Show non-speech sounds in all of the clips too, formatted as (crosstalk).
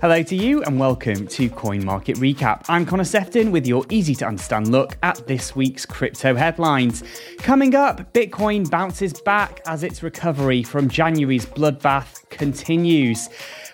Hello to you and welcome to Coin Market Recap. I'm Connor Sefton with your easy to understand look at this week's crypto headlines. Coming up, Bitcoin bounces back as its recovery from January's bloodbath continues.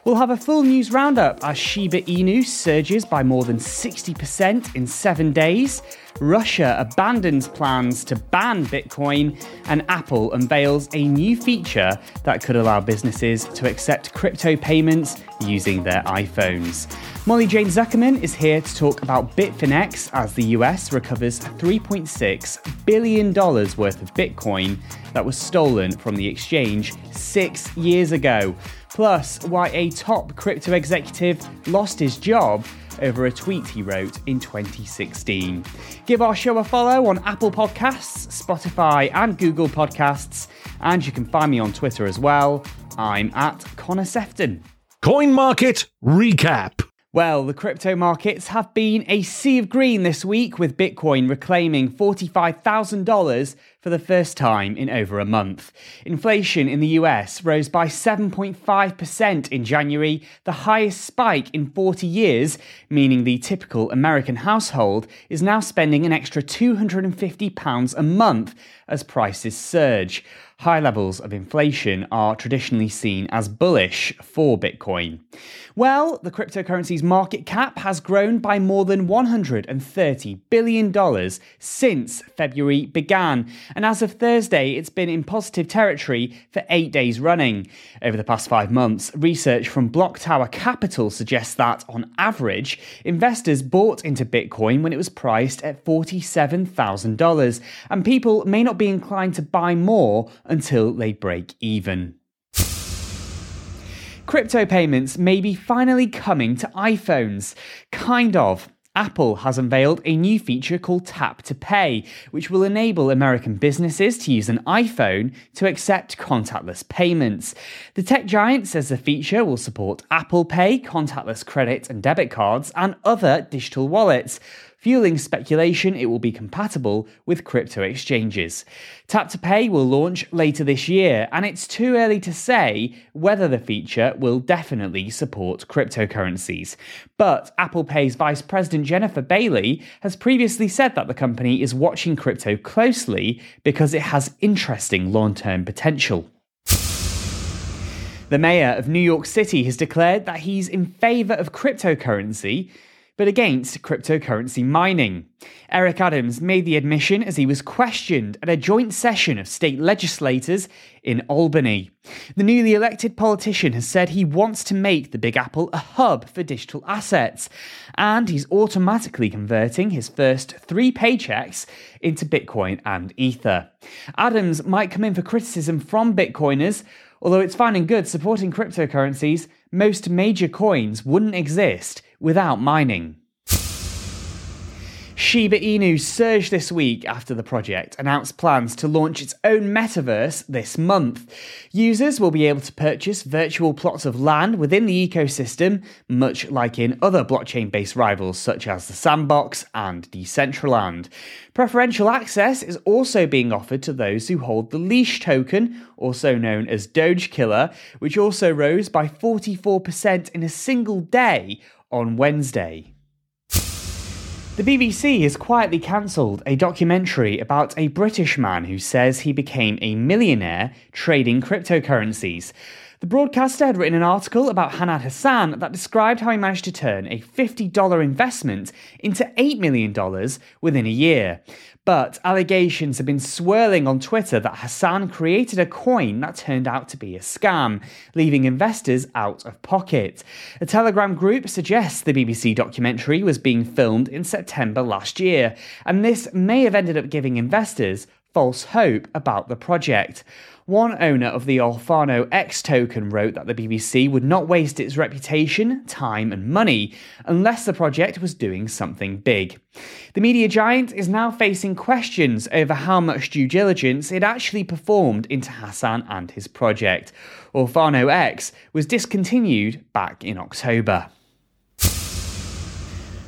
We'll have a full news roundup as Shiba Inu surges by more than 60% in seven days. Russia abandons plans to ban Bitcoin, and Apple unveils a new feature that could allow businesses to accept crypto payments using their iPhones. Molly Jane Zuckerman is here to talk about Bitfinex as the US recovers $3.6 billion worth of Bitcoin that was stolen from the exchange six years ago. Plus, why a top crypto executive lost his job over a tweet he wrote in 2016. Give our show a follow on Apple Podcasts, Spotify, and Google Podcasts, and you can find me on Twitter as well. I'm at Connor Sefton. Coin Market Recap. Well, the crypto markets have been a sea of green this week, with Bitcoin reclaiming $45,000 for the first time in over a month. Inflation in the US rose by 7.5% in January, the highest spike in 40 years, meaning the typical American household is now spending an extra £250 a month as prices surge. High levels of inflation are traditionally seen as bullish for Bitcoin. Well, the cryptocurrency's market cap has grown by more than $130 billion since February began, and as of Thursday, it's been in positive territory for eight days running. Over the past five months, research from BlockTower Capital suggests that, on average, investors bought into Bitcoin when it was priced at $47,000, and people may not be inclined to buy more until they break even. Crypto payments may be finally coming to iPhones. Kind of. Apple has unveiled a new feature called Tap to Pay, which will enable American businesses to use an iPhone to accept contactless payments. The tech giant says the feature will support Apple Pay, contactless credit and debit cards, and other digital wallets fueling speculation it will be compatible with crypto exchanges. Tap to Pay will launch later this year, and it's too early to say whether the feature will definitely support cryptocurrencies. But Apple Pay's Vice President Jennifer Bailey has previously said that the company is watching crypto closely because it has interesting long term potential. The mayor of New York City has declared that he's in favour of cryptocurrency but against cryptocurrency mining. Eric Adams made the admission as he was questioned at a joint session of state legislators in Albany. The newly elected politician has said he wants to make the Big Apple a hub for digital assets, and he's automatically converting his first three paychecks into Bitcoin and Ether. Adams might come in for criticism from Bitcoiners, although it's fine and good supporting cryptocurrencies, most major coins wouldn't exist without mining. Shiba Inu surged this week after the project announced plans to launch its own metaverse this month. Users will be able to purchase virtual plots of land within the ecosystem, much like in other blockchain based rivals such as the Sandbox and Decentraland. Preferential access is also being offered to those who hold the Leash token, also known as Doge Killer, which also rose by 44% in a single day on Wednesday. The BBC has quietly cancelled a documentary about a British man who says he became a millionaire trading cryptocurrencies. The broadcaster had written an article about Hanad Hassan that described how he managed to turn a $50 investment into $8 million within a year. But allegations have been swirling on Twitter that Hassan created a coin that turned out to be a scam, leaving investors out of pocket. A Telegram group suggests the BBC documentary was being filmed in September last year, and this may have ended up giving investors false hope about the project. One owner of the Alfano X token wrote that the BBC would not waste its reputation, time, and money unless the project was doing something big. The media giant is now facing questions over how much due diligence it actually performed into Hassan and his project. Alfano X was discontinued back in October.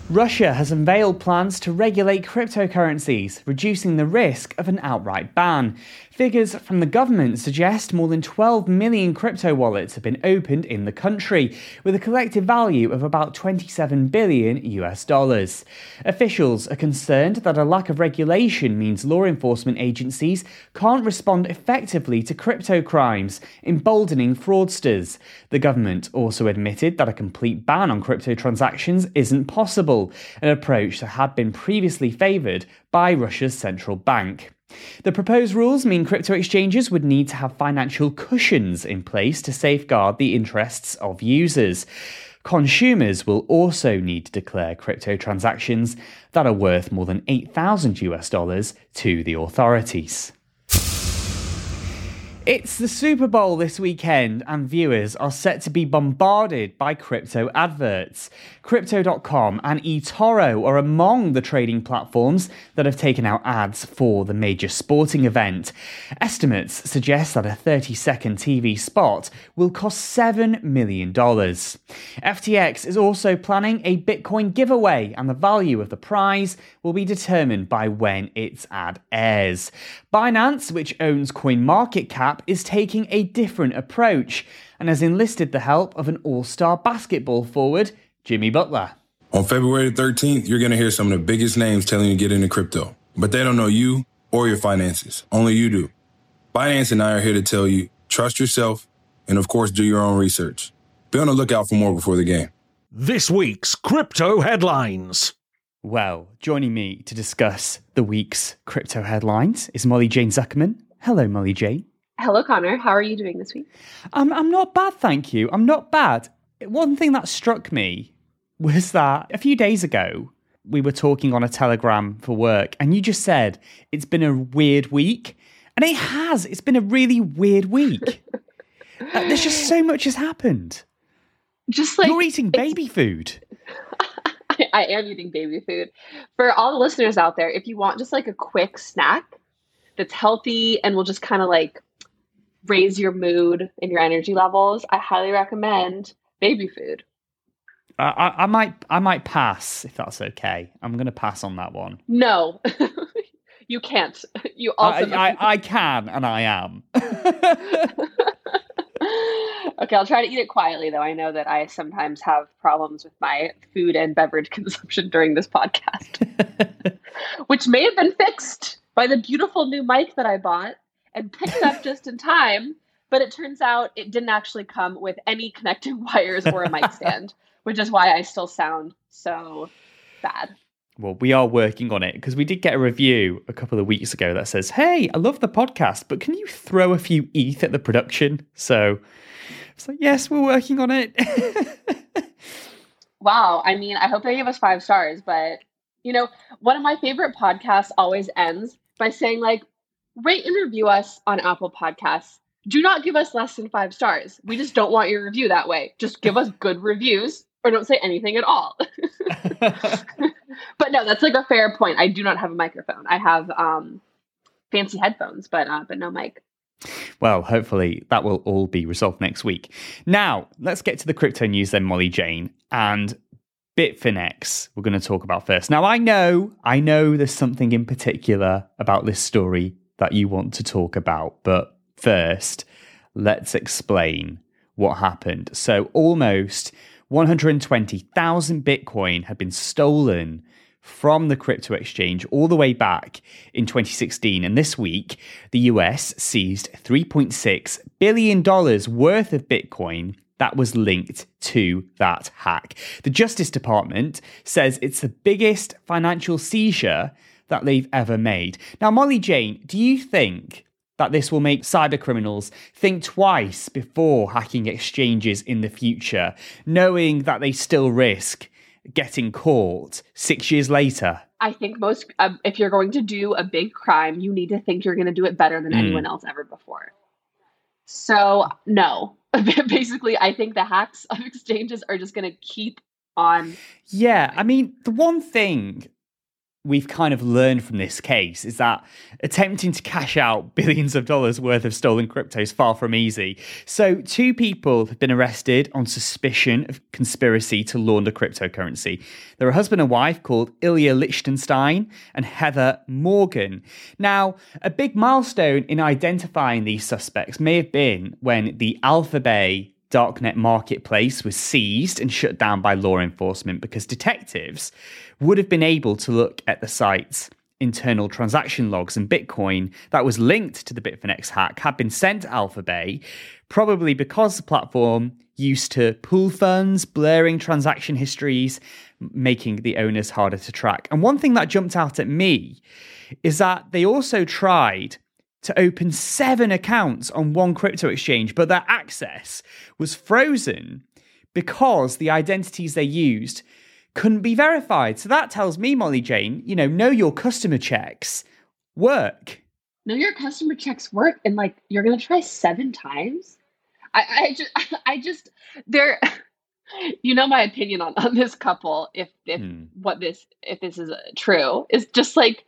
Russia has unveiled plans to regulate cryptocurrencies, reducing the risk of an outright ban. Figures from the government suggest more than 12 million crypto wallets have been opened in the country, with a collective value of about 27 billion US dollars. Officials are concerned that a lack of regulation means law enforcement agencies can't respond effectively to crypto crimes, emboldening fraudsters. The government also admitted that a complete ban on crypto transactions isn't possible, an approach that had been previously favoured by Russia's central bank. The proposed rules mean crypto exchanges would need to have financial cushions in place to safeguard the interests of users. Consumers will also need to declare crypto transactions that are worth more than 8,000 US dollars to the authorities. It's the Super Bowl this weekend, and viewers are set to be bombarded by crypto adverts. Crypto.com and eToro are among the trading platforms that have taken out ads for the major sporting event. Estimates suggest that a 30 second TV spot will cost $7 million. FTX is also planning a Bitcoin giveaway, and the value of the prize will be determined by when its ad airs. Binance, which owns CoinMarketCap, is taking a different approach and has enlisted the help of an all star basketball forward, Jimmy Butler. On February 13th, you're going to hear some of the biggest names telling you to get into crypto, but they don't know you or your finances. Only you do. Binance and I are here to tell you trust yourself and, of course, do your own research. Be on the lookout for more before the game. This week's crypto headlines. Well, joining me to discuss the week's crypto headlines is Molly Jane Zuckerman. Hello, Molly Jane. Hello, Connor. How are you doing this week? I'm, I'm not bad, thank you. I'm not bad. One thing that struck me was that a few days ago, we were talking on a telegram for work, and you just said it's been a weird week. And it has. It's been a really weird week. (laughs) uh, there's just so much has happened. Just like You're eating baby food. I, (laughs) I am eating baby food. For all the listeners out there, if you want just like a quick snack that's healthy and will just kind of like raise your mood and your energy levels, I highly recommend baby food. I, I, I might I might pass if that's okay. I'm going to pass on that one. No, (laughs) you can't. (laughs) You I, also. I, I can and I am. (laughs) okay, I'll try to eat it quietly, though. I know that I sometimes have problems with my food and beverage consumption during this podcast, which may have been fixed by the beautiful new mic that I bought and picked up just in time. But it turns out it didn't actually come with any connecting (laughs) wires or a mic stand, which is why I still sound so bad. Well, we are working on it because we did get a review a couple of weeks ago that says, Hey, I love the podcast, but can you throw a few ETH at the production? So it's like, Yes, we're working on it. (laughs) wow. I mean, I hope they give us five stars, but you know, one of my favorite podcasts always ends by saying, like, rate and review us on Apple Podcasts. Do not give us less than five stars. We just don't want your review that way. Just give us good reviews or don't say anything at all. (laughs) but no, that's like a fair point. I do not have a microphone. I have um, fancy headphones, but uh, but no mic. Well, hopefully that will all be resolved next week. Now, let's get to the crypto news then, Molly Jane. And Bitfinex, we're going to talk about first. Now, I know, I know there's something in particular about this story that you want to talk about, but first, let's explain what happened. So, almost 120,000 Bitcoin had been stolen from the crypto exchange all the way back in 2016. And this week, the US seized $3.6 billion worth of Bitcoin that was linked to that hack. The Justice Department says it's the biggest financial seizure that they've ever made. Now, Molly Jane, do you think that this will make cyber criminals think twice before hacking exchanges in the future, knowing that they still risk getting caught six years later? I think most, um, if you're going to do a big crime, you need to think you're going to do it better than mm. anyone else ever before. So, no. (laughs) Basically, I think the hacks of (laughs) exchanges are just going to keep on. Yeah. I mean, the one thing we've kind of learned from this case is that attempting to cash out (laughs) billions of dollars worth of stolen crypto is far from easy. So, two people have been arrested on suspicion of conspiracy to launder cryptocurrency. They're a husband and wife called Ilya Lichtenstein and Heather Morgan. Now, a big milestone in identifying these suspects may have been when the Alphabay darknet marketplace was seized and shut down by law enforcement because detectives would have been able to look at the site's internal transaction logs and Bitcoin that was linked to the Bitfinex hack had been sent to Alphabay, probably because the platform used to pool funds, blurring transaction histories, making the owners harder to track. And one thing that jumped out at me is that they also tried to open seven accounts on one crypto exchange, but their access was frozen because the identities they used couldn't be verified. So that tells me, Molly Jane, you know, know your customer checks work. Know your customer checks work, and like you're gonna try seven times. I, I just, (laughs) I just, they're, (laughs) you know, my opinion on on this couple. If if hmm. what this if this is uh, true is just like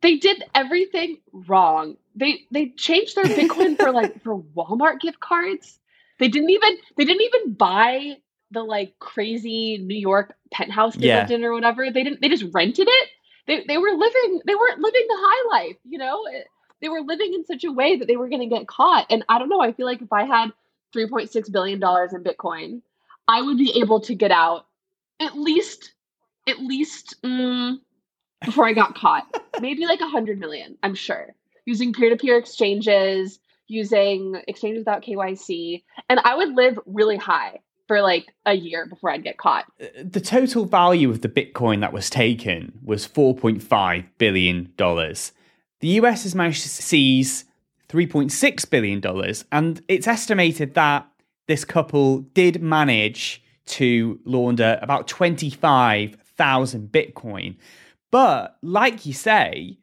they did everything wrong. They they changed their Bitcoin for like (laughs) for Walmart gift cards. They didn't even they didn't even buy the like crazy New York penthouse they yeah. lived in or whatever. They didn't. They just rented it. They they were living. They weren't living the high life. You know, they were living in such a way that they were going to get caught. And I don't know. I feel like if I had three point six billion dollars in Bitcoin, I would be able to get out at least at least um, before I got caught. (laughs) Maybe like a hundred million. I'm sure using peer to peer exchanges using exchanges without KYC, and I would live really high for like a year before I'd get caught. Uh, the total value of the Bitcoin that was taken was $4.5 billion. The US has managed to seize $3.6 billion, and it's estimated that this couple did manage to launder about 25,000 Bitcoin. But like you say,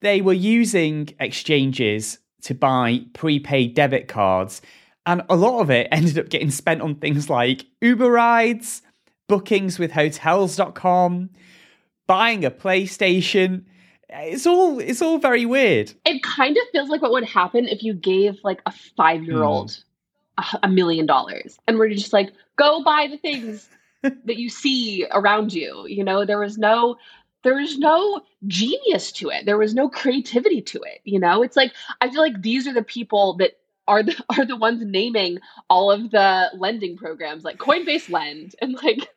they were using exchanges to buy prepaid debit cards and a lot of it ended up getting spent on things like Uber rides, bookings with hotels.com, buying a PlayStation. It's all it's all very weird. It kind of feels like what would happen if you gave like a 5-year-old mm. a, a million dollars and we're just like go buy the things (laughs) that you see around you. You know, there was no there was no genius to it. There was no creativity to it. You know, it's like I feel like these are the people that are the (laughs) are the ones naming all of the lending programs like Coinbase Lend and like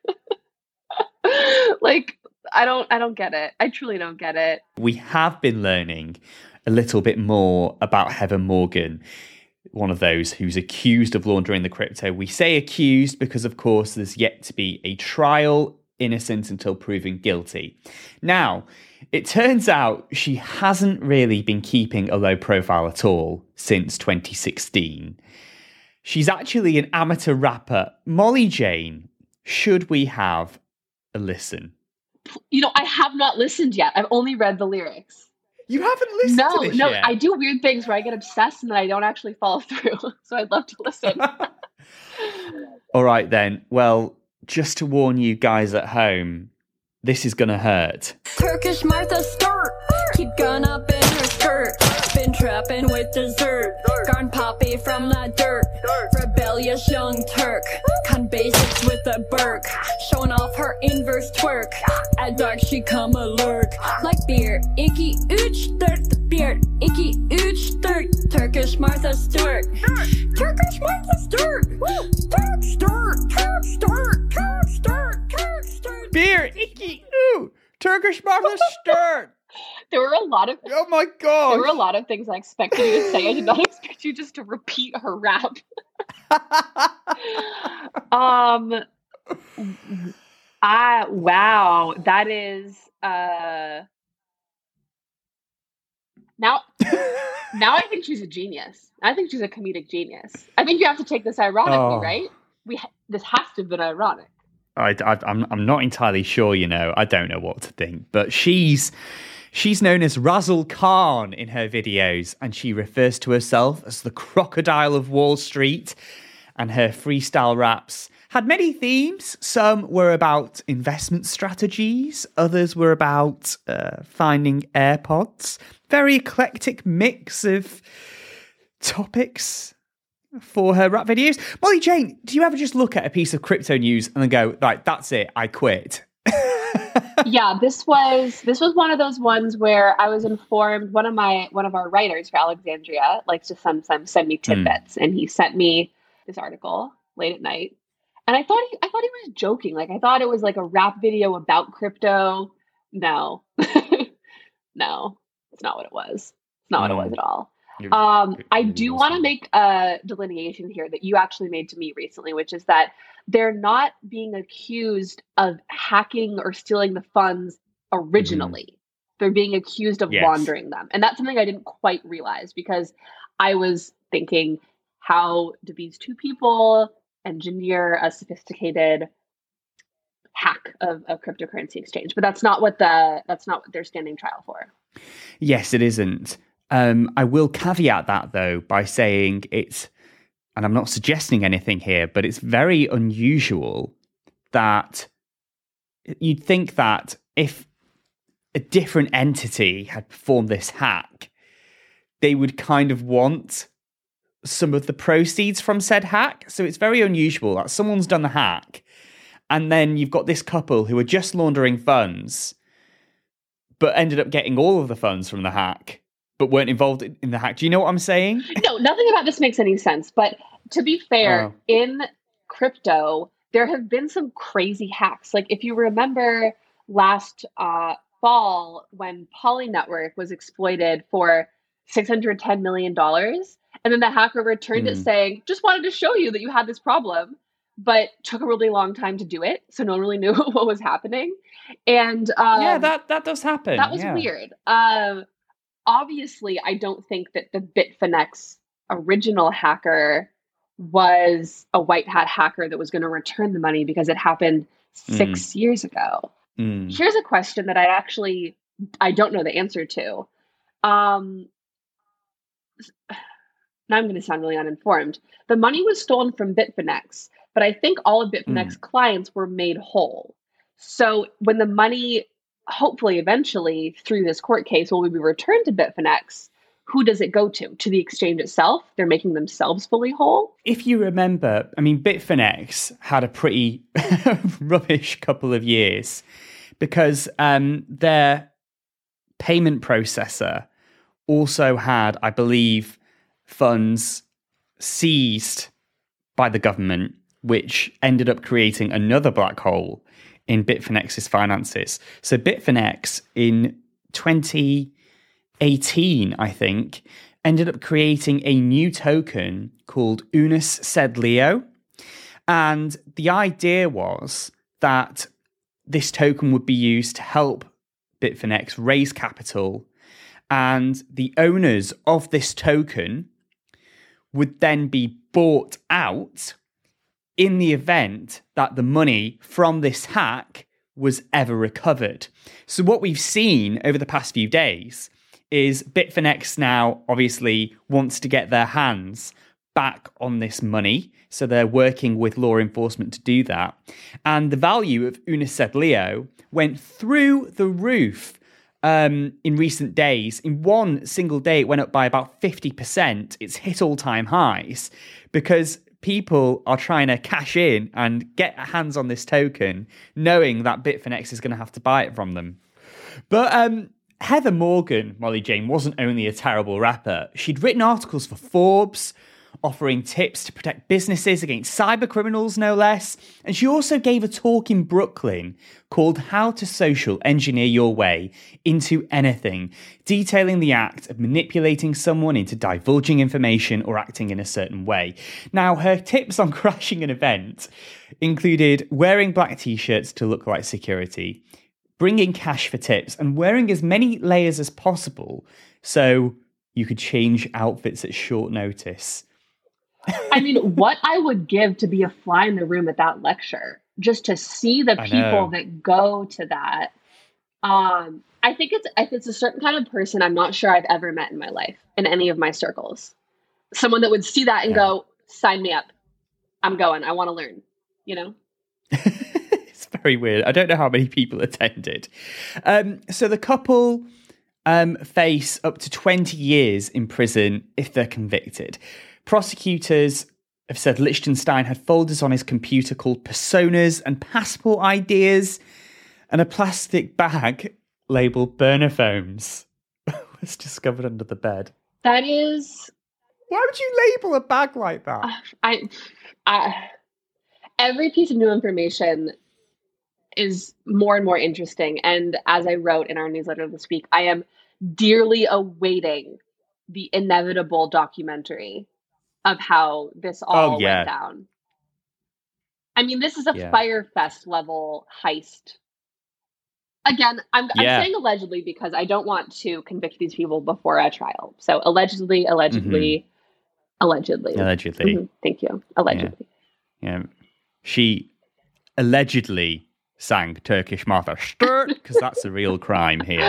(laughs) like I don't I don't get it. I truly don't get it. We have been learning a little bit more about Heather Morgan, one of those who's accused of laundering the crypto. We say accused because of course there's yet to be a trial innocent until proven guilty. Now, it turns out she hasn't really been keeping a low profile at all since 2016. She's actually an amateur rapper. Molly Jane, should we have a listen? You know, I have not listened yet. I've only read the lyrics. You haven't listened no, no, yet. I do weird things where I get obsessed and then I don't actually follow (laughs) through. so I'd love to listen. (laughs) All right, then. Well, just to warn you guys at home, this is gonna hurt. Turkish Martha skirt, keep gun up in her skirt. Been trapping with dessert, garn poppy from the dirt. Rebellious young Turk, con basics with a Burke, showing off her inverse twerk. At dark she come a lurk, like beer, icky ooch dirt, beard, icky ooch dirt. Turkish Martha Stewart, Turkish Martha Stewart, Turk Stewart, Turk Stewart, Turk Stewart, Turk Stewart. Beer, icky ooh, Turkish Martha (laughs) Stewart. There were a lot of oh my god. There were a lot of things I expected you to say. I did not (laughs) expect you just to repeat her rap. (laughs) um, I wow, that is uh. Now, now I think she's a genius. I think she's a comedic genius. I think you have to take this ironically, oh. right? We ha- this has to have been ironic. I, I, I'm I'm not entirely sure. You know, I don't know what to think, but she's She's known as Razzlekhan in her videos, and she refers to herself as the crocodile of Wall Street. And her freestyle raps had many themes. Some were about investment strategies, others were about uh, finding AirPods. Very eclectic mix of topics for her rap videos. Molly Jane, do you ever just look at a piece of crypto news and then go, like, that's it, I quit? (laughs) yeah, this was this was one of those ones where I was informed. One of my one of our writers for Alexandria likes to sometimes send me hmm. tidbits, mm. and he sent me this article late at night. And I thought he, I thought he was joking. Like I thought it was like a rap video about crypto. No, (laughs) no, it's not what it was. It's not mm. what it was at all. Um, I do want to make a delineation here that you actually made to me recently, which is that they're not being accused of hacking or stealing the funds originally. Mm-hmm. They're being accused of yes. laundering them. And that's something I didn't quite realize because I was thinking, how do these two people engineer a sophisticated hack of a cryptocurrency exchange? But that's not what the that's not what they're standing trial for. Yes, it isn't. Um, I will caveat that though by saying it's, and I'm not suggesting anything here, but it's very unusual that you'd think that if a different entity had performed this hack, they would kind of want some of the proceeds from said hack. So it's very unusual that someone's done the hack and then you've got this couple who are just laundering funds but ended up getting all of the funds from the hack but weren't involved in the hack. Do you know what I'm saying? (laughs) No, nothing about this makes any sense. But to be fair, oh. in crypto, there have been some crazy hacks. Like if you remember last uh, fall when Poly Network was exploited for $610 million, and then the hacker returned mm. it hmm. saying, just wanted to show you that you had this problem, but took a really long time to do it. So no one really (laughs) knew what was happening. And um, yeah, that, that does happen. That was yeah. weird. Um, obviously, I don't think that the Bitfinex original hacker was a white hat hacker that was going to return the money because it happened six mm. years ago. Mm. Here's a question that I actually I don't know the answer to. Um, (sighs) now I'm going to sound really uninformed. The money was stolen from Bitfinex, but I think all of Bitfinex mm. clients were made whole. So when the money hopefully eventually through this court case will be returned to Bitfinex, who does it go to? To the exchange itself? They're making themselves fully whole? If you remember, I mean, Bitfinex had a pretty (laughs) rubbish couple of years because um, their payment processor also had, I believe, funds seized by the government, which ended up creating another black hole in Bitfinex's finances. So Bitfinex in 2018, I think, ended up creating a new token called Unus Sed Leo. And the idea was that this token would be used to help Bitfinex raise capital. And the owners of this token would then be bought out in the event that the money from this hack was ever recovered. So, what we've seen over the past few days is Bitfinex now obviously wants to get their hands back on this money. So, they're working with law enforcement to do that. And the value of Unus Leo went through the roof um, in recent days. In one single day, it went up by about 50%. It's hit all time highs because people are trying to cash in and get hands on this token, knowing that Bitfinex is going to have to buy it from them. But um, Heather Morgan, Molly Jane, wasn't only a terrible rapper. She'd written articles for Forbes, offering tips to protect businesses against cyber criminals, no less. And she also gave a talk in Brooklyn called How to Social Engineer Your Way into Anything, detailing the act of manipulating someone into divulging information or acting in a certain way. Now, her tips on (laughs) crashing an event included wearing black t shirts to look like security. Bringing cash for tips and wearing as many layers as possible so you could change outfits at short notice. I mean, what I would give to be a fly in the room at that lecture, just to see the people that go to that. Um, I think it's if it's a certain kind of person I'm not sure I've ever met in my life in any of my circles. Someone that would see that and yeah. go, "Sign me up." I'm going. I want to learn. You know. (laughs) it's very weird. I don't know how many people (laughs) attended. Um, so the couple um, face up to 20 years in prison if they're convicted. Prosecutors have said Lichtenstein had folders on his computer called personas and passport ideas, and a plastic bag labeled burner phones (laughs) was discovered under the bed. That is. Why would you label a bag like that? Uh, I, I, every piece of new information is more and more interesting. And as I wrote in our newsletter this week, I am dearly awaiting the inevitable documentary of how this all oh, yeah. went down. I mean, this is a yeah. Fyre Fest level heist. Again, I'm, yeah. I'm, saying allegedly because I don't want to convict these people before a trial. So allegedly, allegedly, mm-hmm. allegedly, allegedly. Mm-hmm. Thank you. Allegedly. Yeah. She allegedly sang Turkish Martha because that's a real crime here.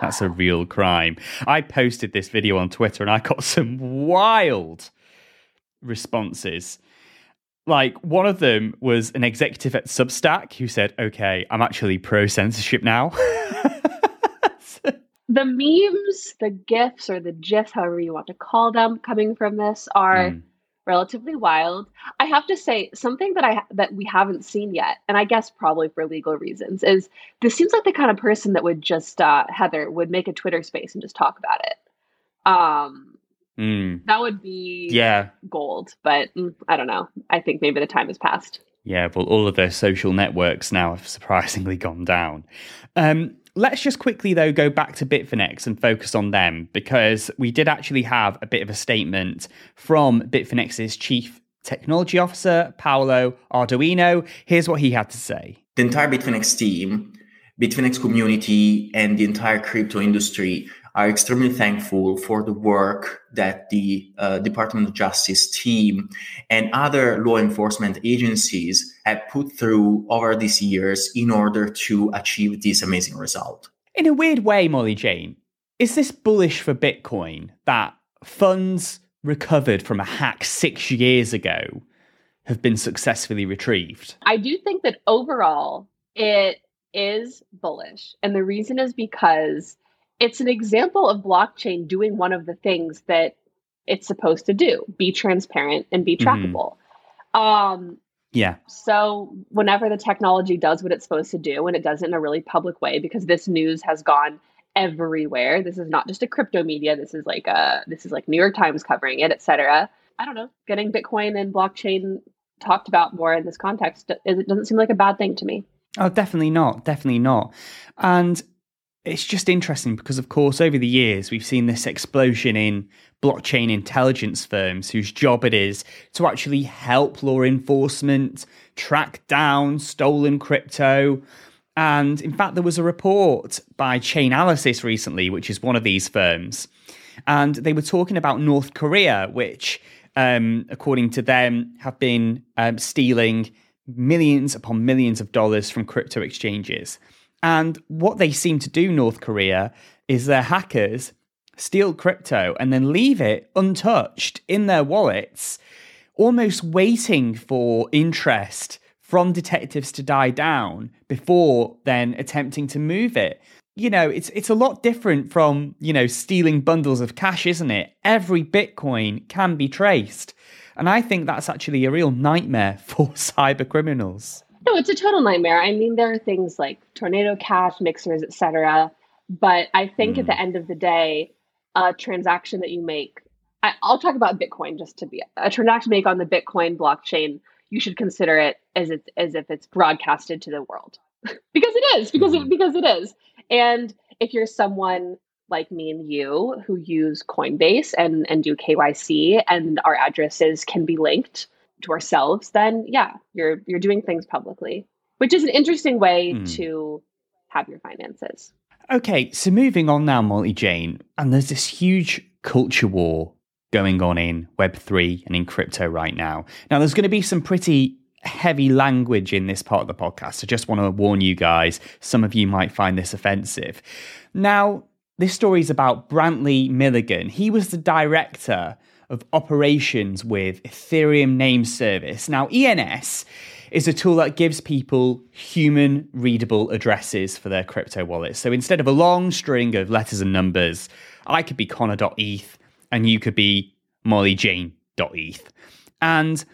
That's a real crime. I posted this video on Twitter and I got some wild responses. Like one of them was an executive at Substack who said, "Okay, I'm actually pro censorship now." (laughs) the memes, the gifs, or the gifs, however you want to call them, coming from this are mm. relatively wild. I have to say something that I that we haven't seen yet, and I guess probably for legal reasons, is this seems like the kind of person that would just uh, Heather would make a Twitter space and just talk about it. Um, Mm. That would be yeah gold, but mm, I don't know. I think maybe the time has passed. Yeah, well, all of their social networks now have surprisingly (laughs) gone down. Um, let's just quickly, though, go back to Bitfinex and focus on them because we did actually have a bit of a statement from Bitfinex's chief technology officer, Paolo Ardoino. Here's what he had to say The entire Bitfinex team, Bitfinex community, and the entire crypto industry are extremely thankful for the work that the uh, Department of Justice team and other law enforcement agencies have put through over these years in order to achieve this amazing result. In a weird way, Molly Jane, is this bullish for Bitcoin that funds recovered from a hack six years ago have been successfully retrieved? I do think that overall it is bullish. And the reason is because it's an example of blockchain doing one of the things that it's supposed to do be transparent and be mm-hmm. trackable. Mm-hmm. Um, yeah. So whenever the technology does what it's supposed to do, and it does it in a really public way, because this news has gone everywhere. This is not just a crypto media. This is like a this is like New York Times covering it, etc. I don't know. Getting Bitcoin and blockchain talked about more in this context it doesn't seem like a bad thing to me. Oh, definitely not. Definitely not. And it's just interesting because, of course, over the years, we've seen this explosion in blockchain intelligence firms whose job it is to actually help law enforcement track down stolen crypto. And in fact, there was a report by Chainalysis recently, which is one of these firms. And they were talking about North Korea, which, um, according to them, have been um, stealing millions upon millions of dollars from crypto exchanges. And what they seem to do, North Korea, is their hackers steal crypto and then leave it untouched in their wallets, almost waiting for interest from detectives to die down before then attempting to move it. You know, it's it's a lot different from, you know, stealing bundles of cash, isn't it? Every Bitcoin can be traced. And I think that's actually a real nightmare (laughs) for cyber criminals. No, it's a total nightmare. I mean, there are things like tornado cash, mixers, etc. But I think mm. at the hmm. end of the day, a transaction that you make, I, will talk about Bitcoin just to be a transaction make on the Bitcoin blockchain. You should consider it as it as if it's broadcasted to the world, (laughs) because it is. Because mm. it hmm. because it is. And if you're someone like me and you who use Coinbase and and do KYC, and our addresses can be linked to ourselves, then yeah, you're you're doing things publicly, which is an interesting way mm. to have your finances. Okay, so moving on now, Molly Jane, and there's this huge culture war going on in Web3 and in crypto right now. Now, there's going to be some pretty heavy language in this part of the podcast. I just want to warn you guys, some of you might find this offensive. Now, this story is about Brantley Milligan. He was the director of operations with Ethereum name service. Now, ENS is a tool that gives people human readable addresses for their crypto wallets. So instead of a long string of letters and numbers, I could be Connor.eth and you could be MollyJane.eth. And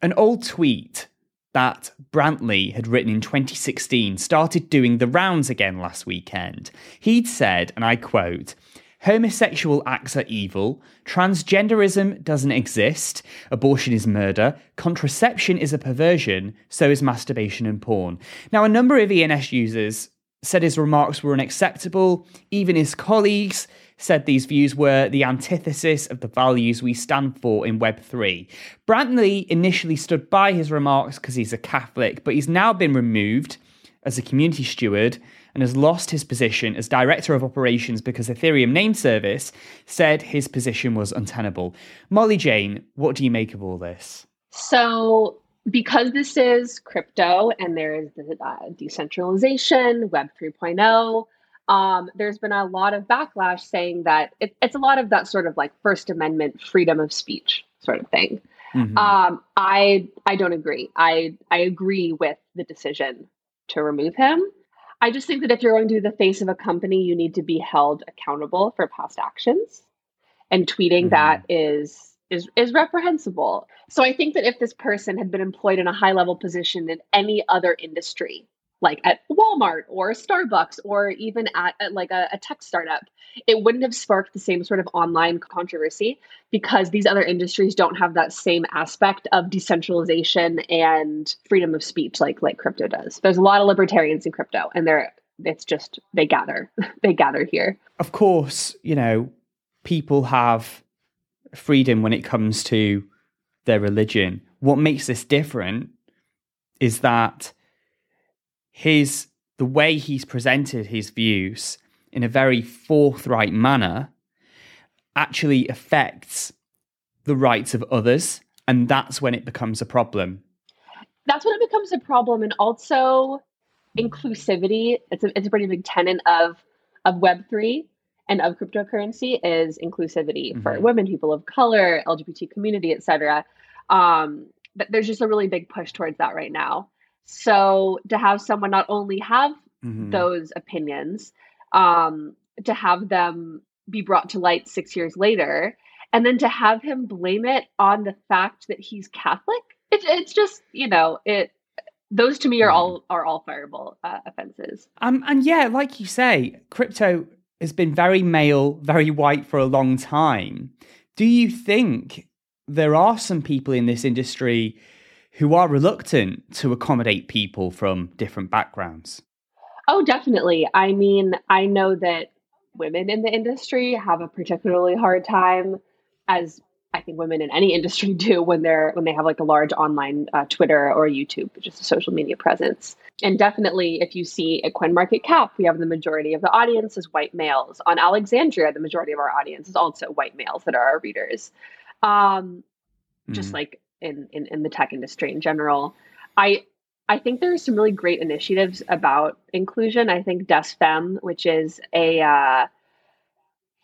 an old tweet that Brantley had written in 2016 started doing the rounds again last weekend. He'd said, and I quote, Homosexual acts are evil. Transgenderism doesn't exist. Abortion is murder. Contraception is a perversion. So is masturbation and porn. Now, a number of ENS users said his remarks were unacceptable. Even his colleagues said these views were the antithesis of the values we stand for in Web3. Brantley initially stood by his remarks because he's a Catholic, but he's now been removed as a community steward and has lost his position as director of operations because Ethereum name service said his position was untenable. Molly Jane, what do you make of all this? So, because this is crypto and there is the uh, decentralization, Web 3.0, um, there's been a lot of backlash saying that it, it's a lot of that sort of like First Amendment freedom of speech sort of thing. Mm-hmm. Um, I I don't agree. I I agree with the decision to remove him. I just think that if you're going to be the face of a company, you need to be held accountable for past actions. And tweeting mm-hmm. that is is is reprehensible. So I think that if this person had been employed in a high level position in any other industry, like at Walmart or Starbucks or even at, at like a, a, tech startup, it wouldn't have sparked the same sort of online controversy because these other industries don't have that same aspect of decentralization and freedom of speech like like crypto does. There's a lot of libertarians in crypto and they're it's just they gather (laughs) they gather here. Of course, you know, people have freedom when it comes to their religion. What makes this different is that his the way he's presented his views in a very forthright manner actually affects the rights of others and that's when it becomes a problem. That's when it becomes a problem and also inclusivity. It's a, it's a pretty big tenet of of web3 and of cryptocurrency is inclusivity mm-hmm. for women people of color lgbt community etc um, but there's just a really big push towards that right now so to have someone not only have mm-hmm. those opinions, um, to have them be brought to light six years later, and then to have him blame it on the fact that he's Catholic, it, it's just you know it. Those to me are mm-hmm. all are all fireable uh, offenses. Um, and yeah, like you say, crypto has been very male, very white for a long time. Do you think there are some people in this industry who are reluctant to accommodate people from different backgrounds. Oh, definitely. I mean, I know that women in the industry have a particularly hard time as I think women in any (laughs) industry do when they're when they have like a large online uh, Twitter or YouTube, just a social media presence. And definitely, if you see at cap, we have the majority of the audience is white males. On Alexandria, the majority of our audience is also white males that are our readers. Um, mm. Just like in, in, in the tech industry in general. I I think there are some really great initiatives about inclusion. I think DesFem, which is a uh,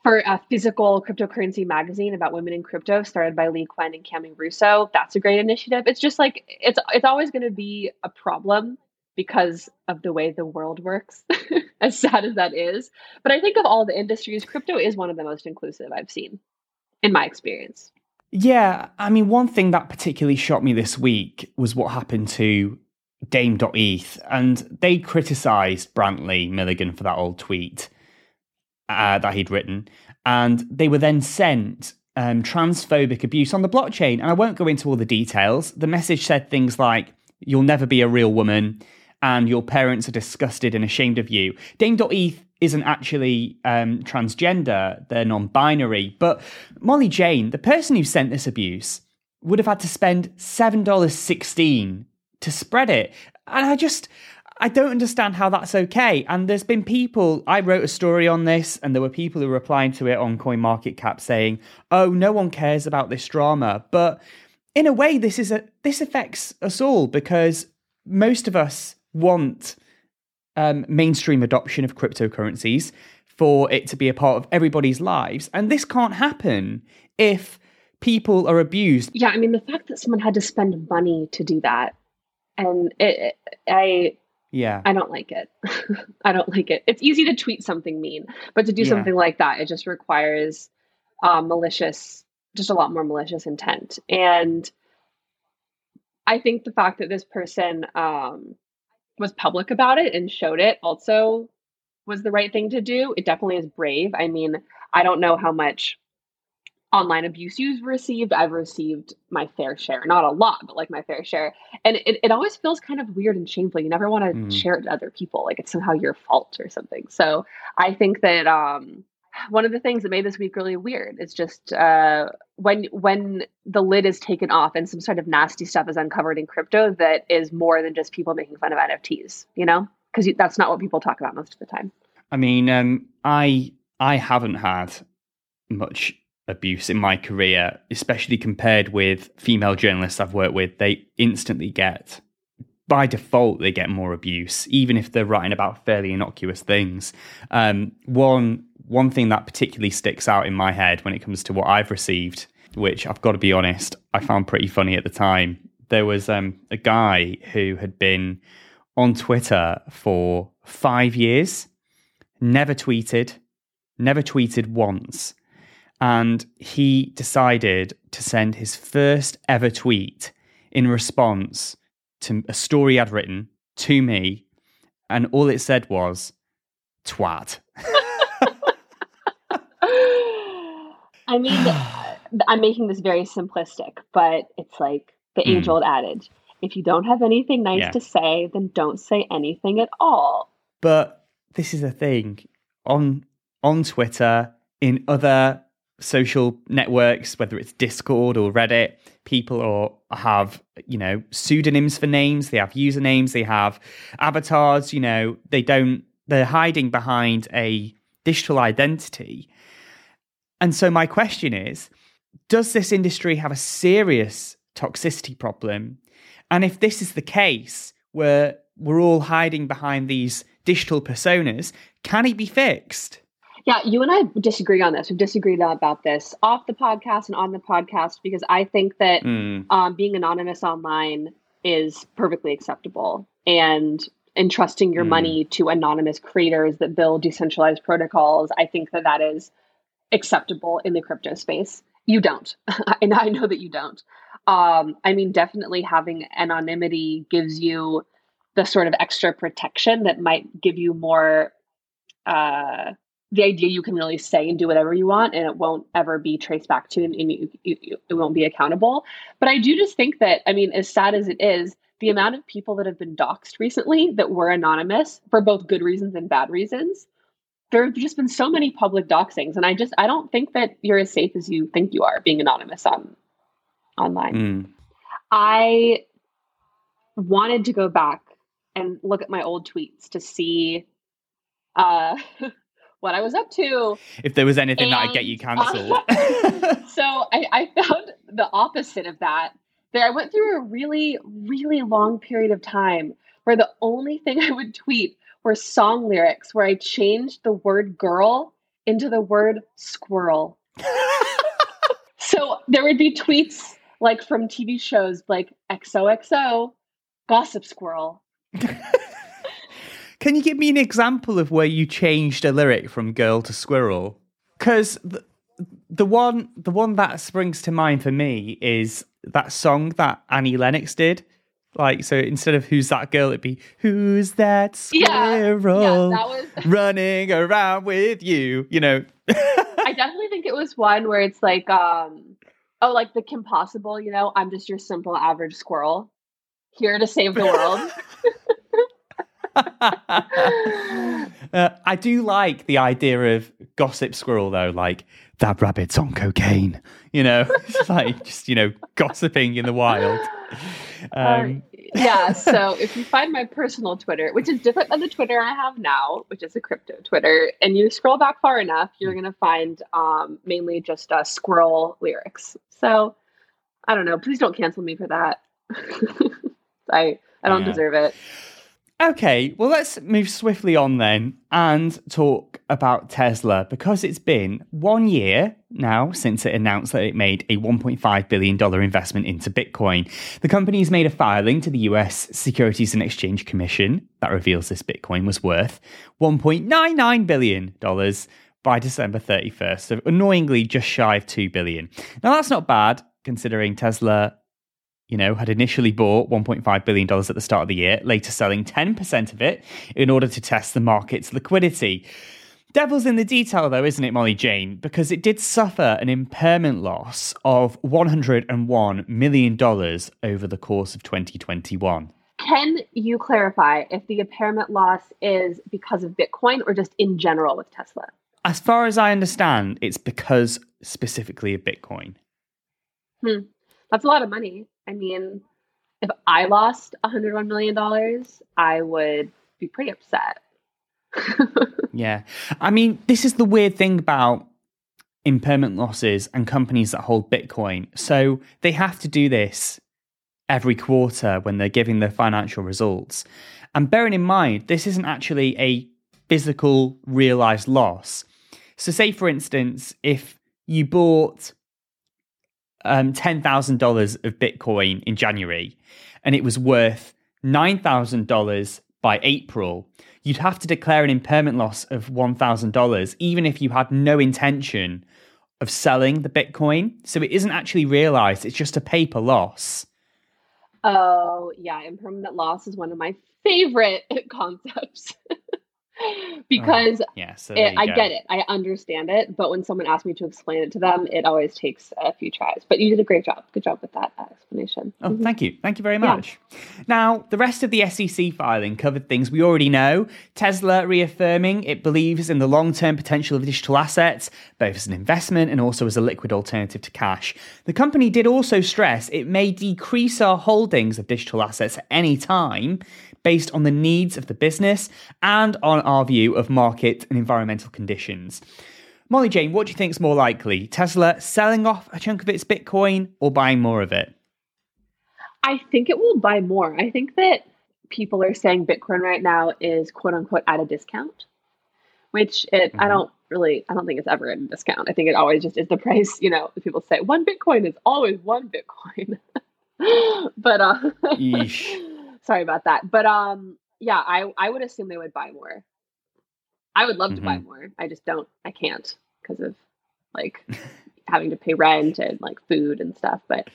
for a physical cryptocurrency magazine about women in crypto, started by Leigh Cuen and Cami Russo. That's a great initiative. It's just like it's it's always going to be a problem because of the way the world works, (laughs) as sad as that is. But I think of all the industries, crypto is one of the most inclusive I've seen in my experience. Yeah, I mean, one thing that particularly shocked me this week was what happened to Dame.eth, and they criticised Brantley Milligan for that old tweet uh, that he'd written, and they were then sent um, transphobic abuse on the blockchain. And I won't go into all the details. The message said things like, You'll never be a real woman, and your parents are disgusted and ashamed of you. Dame.eth isn't actually um, transgender, they're non binary. But Molly Jane, the person who sent this abuse, would have had to spend $7.16 to spread it. And I just, I don't understand how that's okay. And there's been people, I wrote a story on this, and there were people who were replying to it on CoinMarketCap saying, oh, no one cares about this drama. But in a way, this is a this affects us all because most of us want um, mainstream adoption of cryptocurrencies for it to be a part of everybody's lives. And this can't happen if people are abused. Yeah, I mean the fact that someone had to spend money to do that, and it, it I Yeah. I don't like it. (laughs) I don't like it. It's easy to tweet something mean, but to do Yeah. something like that, it just requires uh, malicious, just a lot more malicious intent. And I think the fact that this person um, was public about it and showed it also was the right thing to do. It definitely is brave. I mean, I don't know how much online abuse you've received. I've received my fair share, not a lot, but like my fair share. And it, it always feels kind of weird and shameful. You never want to Mm. share it to other people, like it's somehow your fault or something. So I think that um, one of the things that made this week really weird is just uh, when when the lid is taken off and some sort of nasty stuff is uncovered in crypto that is more than just people making fun of NFTs. You know, because that's not what people talk about most of the time. I mean, um, I I haven't had much abuse in my career, especially compared with female journalists I've worked with. They instantly get, by default, they get more abuse, even if they're writing about fairly innocuous things. Um, one one thing that particularly sticks out in my head when it comes to what I've received, which I've got to be honest, I found pretty funny at the time. There was um, a guy who had been on Twitter for five years never tweeted, never tweeted once. And he decided to send his first ever tweet in response to a story I'd written to me. And all it said was, twat. (laughs) I mean, (sighs) I'm making this very simplistic, but it's like the Mm. age old adage if you don't have anything nice Yeah. to say, then don't say anything at all. But this is the thing on on Twitter, in other social networks, whether it's Discord or Reddit, people or have you know pseudonyms for names. They have usernames. They have avatars. You know, they don't. They're hiding behind a digital identity. And so my question is, does this industry have a serious toxicity problem? And if this is the case, where we're all hiding behind these digital personas, can it be fixed? Yeah, you and I disagree on this. We've disagreed about this off the podcast and on the podcast because I think that Mm, um, being anonymous online is perfectly acceptable and entrusting your Mm. money to anonymous creators that build decentralized protocols i think that that is acceptable in the crypto space you don't (laughs) and i know that you don't um, i mean definitely having anonymity gives you the sort of extra protection that might give you more uh, the idea you can really say and do whatever you want and it won't ever be traced back to and, and you, you, it won't be accountable but I do just think that, I mean, as sad as it is, the amount of people that have been doxxed recently that were anonymous for both good reasons and bad reasons, there have just been so many public doxings. And I just, I don't think that you're as safe as you think you are being anonymous on online. mm. I wanted to go back and look at my old tweets to see uh, (laughs) what I was up to. If there was anything that'd get you cancelled. Uh, (laughs) (laughs) so I, I found the opposite of that. There, I went through a really, really long period of time where the only thing (laughs) I would tweet were song lyrics where I changed the word girl into the word squirrel. So there would be tweets like from TV shows like XOXO, Gossip Squirrel. Can you give me an example of where you changed a lyric from girl to squirrel? Because the, the one the one that springs to mind for me is that song that Annie Lennox did. Like so, instead of "Who's that girl," it'd be "Who's that Yeah, squirrel yeah, that was. (laughs) running around with you?" You know. (laughs) I definitely think it was one where it's like, um, oh, like the Kim Possible. You know, I'm just your simple average squirrel here to save the world. (laughs) uh, I do like the idea of gossip squirrel though, like that rabbit's on cocaine. You know, (laughs) it's like just you know gossiping in the wild. Um, Uh, yeah. So if you find my personal Twitter, which is different than the Twitter I have now, which is a crypto Twitter, and you scroll back far enough, you're gonna find um, mainly just uh, squirrel lyrics. So I don't know. Please don't cancel me for that. (laughs) I I don't Yeah. deserve it. Okay, well, let's move swiftly on then and talk about Tesla because it's been one year now since it announced that it made a $1.5 billion investment into Bitcoin. The company's made a filing to the US Securities and Exchange Commission that reveals this Bitcoin was worth $1.99 billion by December 31st, so annoyingly just shy of 2 billion. Now that's not bad considering Tesla you know, had initially bought $1.5 billion at the start of the year, later selling 10% of it in order to test the market's liquidity. Devil's in the detail, though, isn't it, Molly Jane? Because it did suffer an impairment loss of $101 million over the course of 2021. Can you clarify if the impairment loss is because of Bitcoin or just in general with Tesla? As far as I understand, it's because specifically of Bitcoin. Hmm. That's a lot of money. I mean, if I lost $101 million, I would be pretty upset. (laughs) yeah. I mean, this is the weird thing about impairment losses and companies that hold Bitcoin. So they have to do this every quarter when they're giving their financial results. And bearing in mind, this isn't actually a physical realized loss. So, say for instance, if you bought um, $10,000 of Bitcoin in January and it was worth $9,000 by April, you'd have to declare an impairment loss of $1,000, even if you had no intention of selling the Bitcoin. So it isn't actually realized, it's just a paper loss. Oh, yeah. Impermanent loss is one of my favorite (laughs) concepts. (laughs) because oh, yeah, so it, I get it. I understand it. But when someone asks me to explain it to them, it always takes a few tries. But you did a great job. Good job with that explanation. Oh, mm-hmm. thank you. Thank you very much. Yeah. Now, the rest of the SEC filing covered things we already know. Tesla reaffirming it believes in the long term potential of digital assets, both as an investment and also as a liquid alternative to cash. The company did also stress it may decrease our holdings of digital assets at any time based on the needs of the business and on our view of market and environmental conditions. Molly Jane, what do you think is more likely? Tesla selling off a chunk of its Bitcoin or buying more of it? I think it will buy more. I think that people are saying Bitcoin right now is quote unquote at a discount, which it mm-hmm. I don't really I don't think it's ever at a discount. I think it always just is the price, you know, people say one Bitcoin is always one Bitcoin. (laughs) but uh (laughs) sorry about that. But um, yeah, I I would assume they would buy more. I would love mm-hmm. to buy mm-hmm. more. I just don't. I can't because of like having to pay rent and like food and stuff. But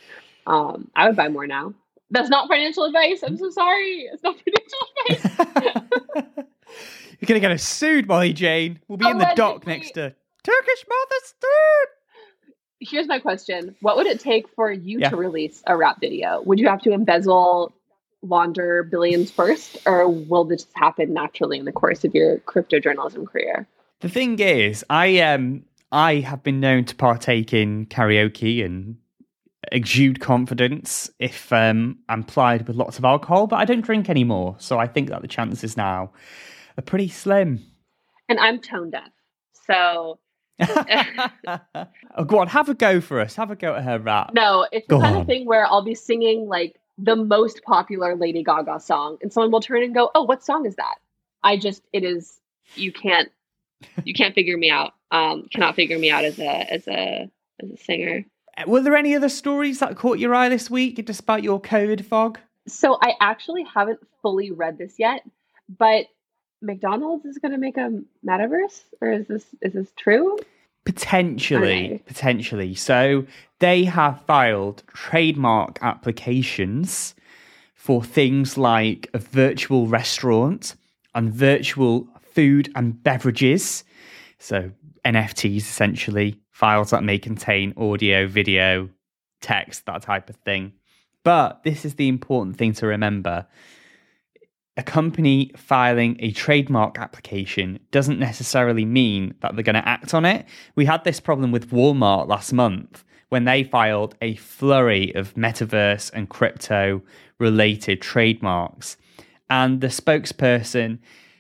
um, I would buy more now. That's not financial advice. I'm so sorry. It's not (laughs) financial advice. (laughs) You're gonna get us sued, Molly Jane. We'll be Allegedly. in the dock next to Turkish Martha Stewart. Here's my question: What would it take for you yeah. to release a rap video? Would you have to embezzle launder billions first, or will this happen naturally in the course of your crypto journalism career? The thing is, I um I have been known to partake in karaoke and exude confidence if um, I'm plied with lots of alcohol, but I don't drink anymore, so I think that the chances now are pretty slim. And I'm tone deaf, so. (laughs) oh, go on, have a go for us. Have a go at her rap. No, it's the kind on. of thing where I'll be singing like the most popular Lady Gaga song, and someone will turn and go, "Oh, what song is that?" I just it is you can't (laughs) you can't figure me out. Um, cannot figure me out as a as a as a singer. Uh, were there any other stories that caught your eye this week, despite your COVID fog? So I actually haven't fully read this yet, but McDonald's is going to make a metaverse, or is this is this true? Potentially, potentially. So they have filed trademark applications for things like a virtual restaurant and virtual food and beverages. So NFTs essentially, files that may contain audio, video, text, that type of thing. But this is the important thing to remember a company filing a trademark application doesn't necessarily mean that they're going to act on it. We had this problem with Walmart last month when they filed a flurry of metaverse and crypto related trademarks. And the spokesperson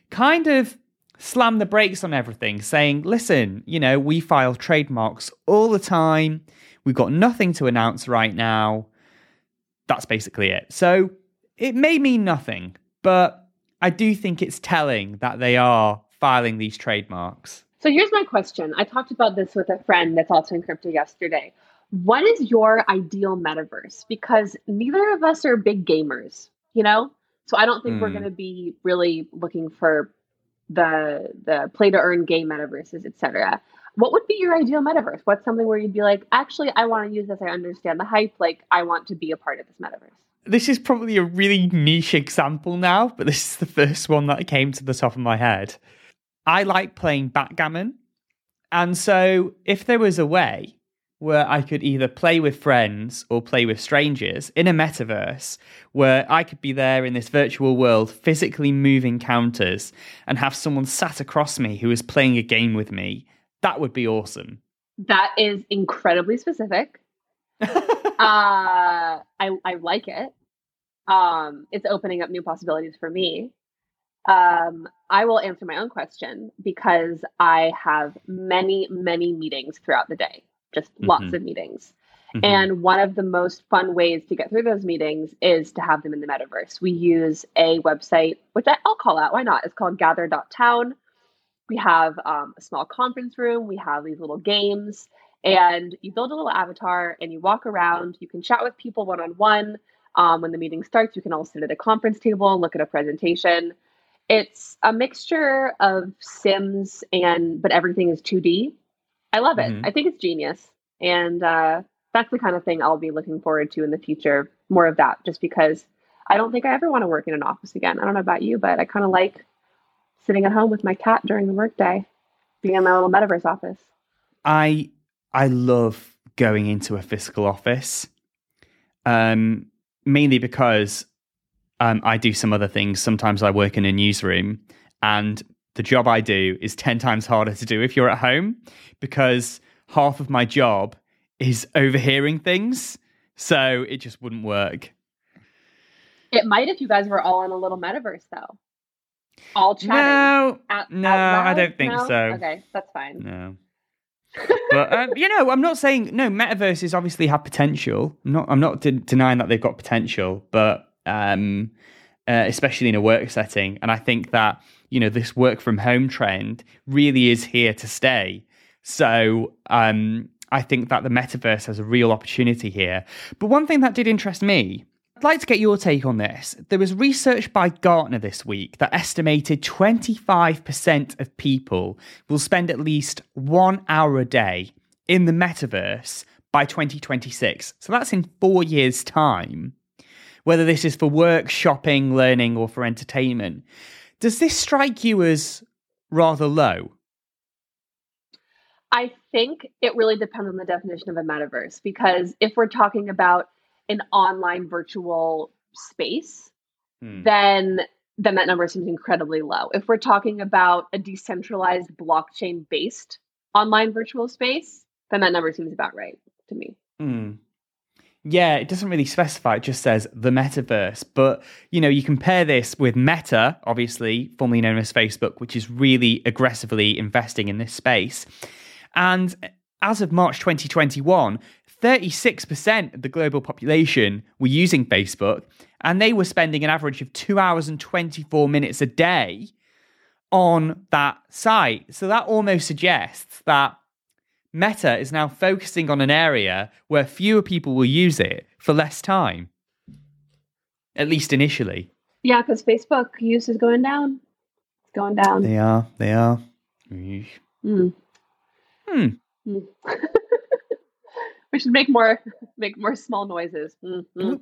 kind of slammed the brakes on everything, saying, listen, you know, we file trademarks all the time. We've got nothing to announce right now. That's basically it. So it may mean nothing, but I do think it's telling that they are filing these trademarks. So here's my question. I talked about this with a friend that's also in crypto yesterday. What is your ideal metaverse? Because neither of us are big gamers, you know? So I don't think we're Hmm. going to be really looking for the the play to earn game metaverses, etc. What would be your ideal metaverse? What's something where you'd be like, actually, I want to use this. I understand the hype. Like, I want to be a part of this metaverse. This is probably a really niche example now, but this is the first one that came to the top of my head. I like playing backgammon. And so if there was a way where I could either play with friends or play with strangers in a metaverse where I could be there in this virtual world, physically moving counters, and have someone sat across me who is playing a game with me, that would be awesome. That is incredibly specific. Uh, I I like it. Um, it's opening up new possibilities for me. Um, I will answer my own question because I have many many meetings throughout the day, just lots Mhm. of meetings. Mhm. And one of the most fun ways to get through those meetings is to have them in the metaverse. We use a website, which I, I'll call out. Why not? It's called gather.town. We have um, a small conference room. We have these little games. And you build a little avatar and you walk around. You can chat with people one on one. When the meeting starts, you can all sit at a conference table and look at a presentation. It's a mixture of Sims and, but everything is 2D. I love it. Mhm. I think it's genius. And uh, that's the kind of thing I'll be looking forward to in the future. More of that, just because I don't think I ever want to work in an office again. I don't know about you, but I kind of like sitting at home with my cat during the workday, being in my little metaverse office. I I love going into a physical office, um, mainly because um, I do some other things. Sometimes I work in a newsroom, and the job I do is ten times harder to do if you're at home because half of my job is overhearing things, so it just wouldn't work. It might if you guys were all in a little metaverse, though. All chatting. No, out- no, out I don't think No? so. Okay, that's fine. No. But um, you know, I'm not saying no. Metaverses obviously have potential. I'm not. I'm not de- denying that they've got potential, but um, uh, especially in a work setting, and I think that you know this work from home trend really is here to stay. So um, I think that the metaverse has a real opportunity here. But one thing that did interest me. I'd like to get your take on this. There was research by Gartner this week that estimated 25% of people will spend at least one hour a day in the metaverse by 2026. So that's in four years' time. Whether this is for work, shopping, learning, or for entertainment. Does this strike you as rather low? I think it really depends on the definition of a metaverse because if we're talking about an online virtual space, Hmm. then then that number seems incredibly low. If we're talking about a decentralized blockchain based online virtual space, then that number seems about right to me. Hmm. Yeah, it doesn't really specify. It just says the metaverse. But, you know, you compare this with Meta, obviously, formerly known as Facebook, which is really aggressively investing in this space. And as of March 2021, 36% of the global population were using Facebook, and they were spending an average of two hours and 24 minutes a day on that site. So that almost suggests that Meta is now focusing on an area where fewer people will use it for less time, at least initially. Yeah, because Facebook use is going down. It's going down. They are. They are. Eesh. Mm. Hmm. Mm. (laughs) we should make more make more small noises. Mm, mm.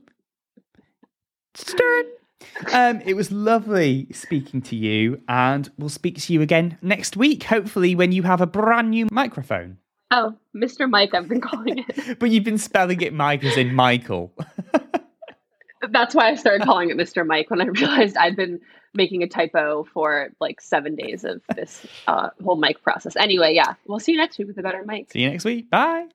Stern. Um, it was lovely speaking to you, and we'll speak to you again next week, hopefully, when you have a brand new microphone. Oh, Mr. Mike, I've been calling it. (laughs) But you've been spelling it Mike as in Michael. (laughs) That's why I started calling it Mr. Mike when I realized I'd been making a typo for like seven days of this uh, whole mic process. Anyway, yeah, we'll see you next week with a better mic. See you next week. Bye.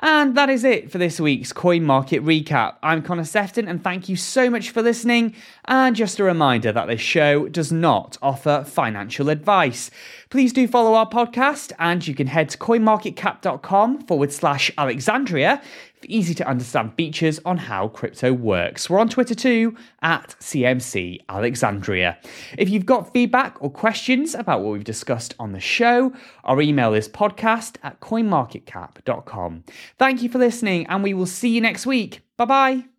And that is it for this week's Coin Market Recap. I'm Connor Sephton, and thank you so much for listening. And just a reminder that this show does not offer financial advice. Please do follow our podcast, and you can head to coinmarketcap.com forward slash Alexandria easy to understand features on how crypto works. We're on Twitter too, at CMC Alexandria. If you've got feedback or questions about what we've discussed on the show, our email is podcast at coinmarketcap.com. Thank you for listening, and we will see you next week. Bye bye.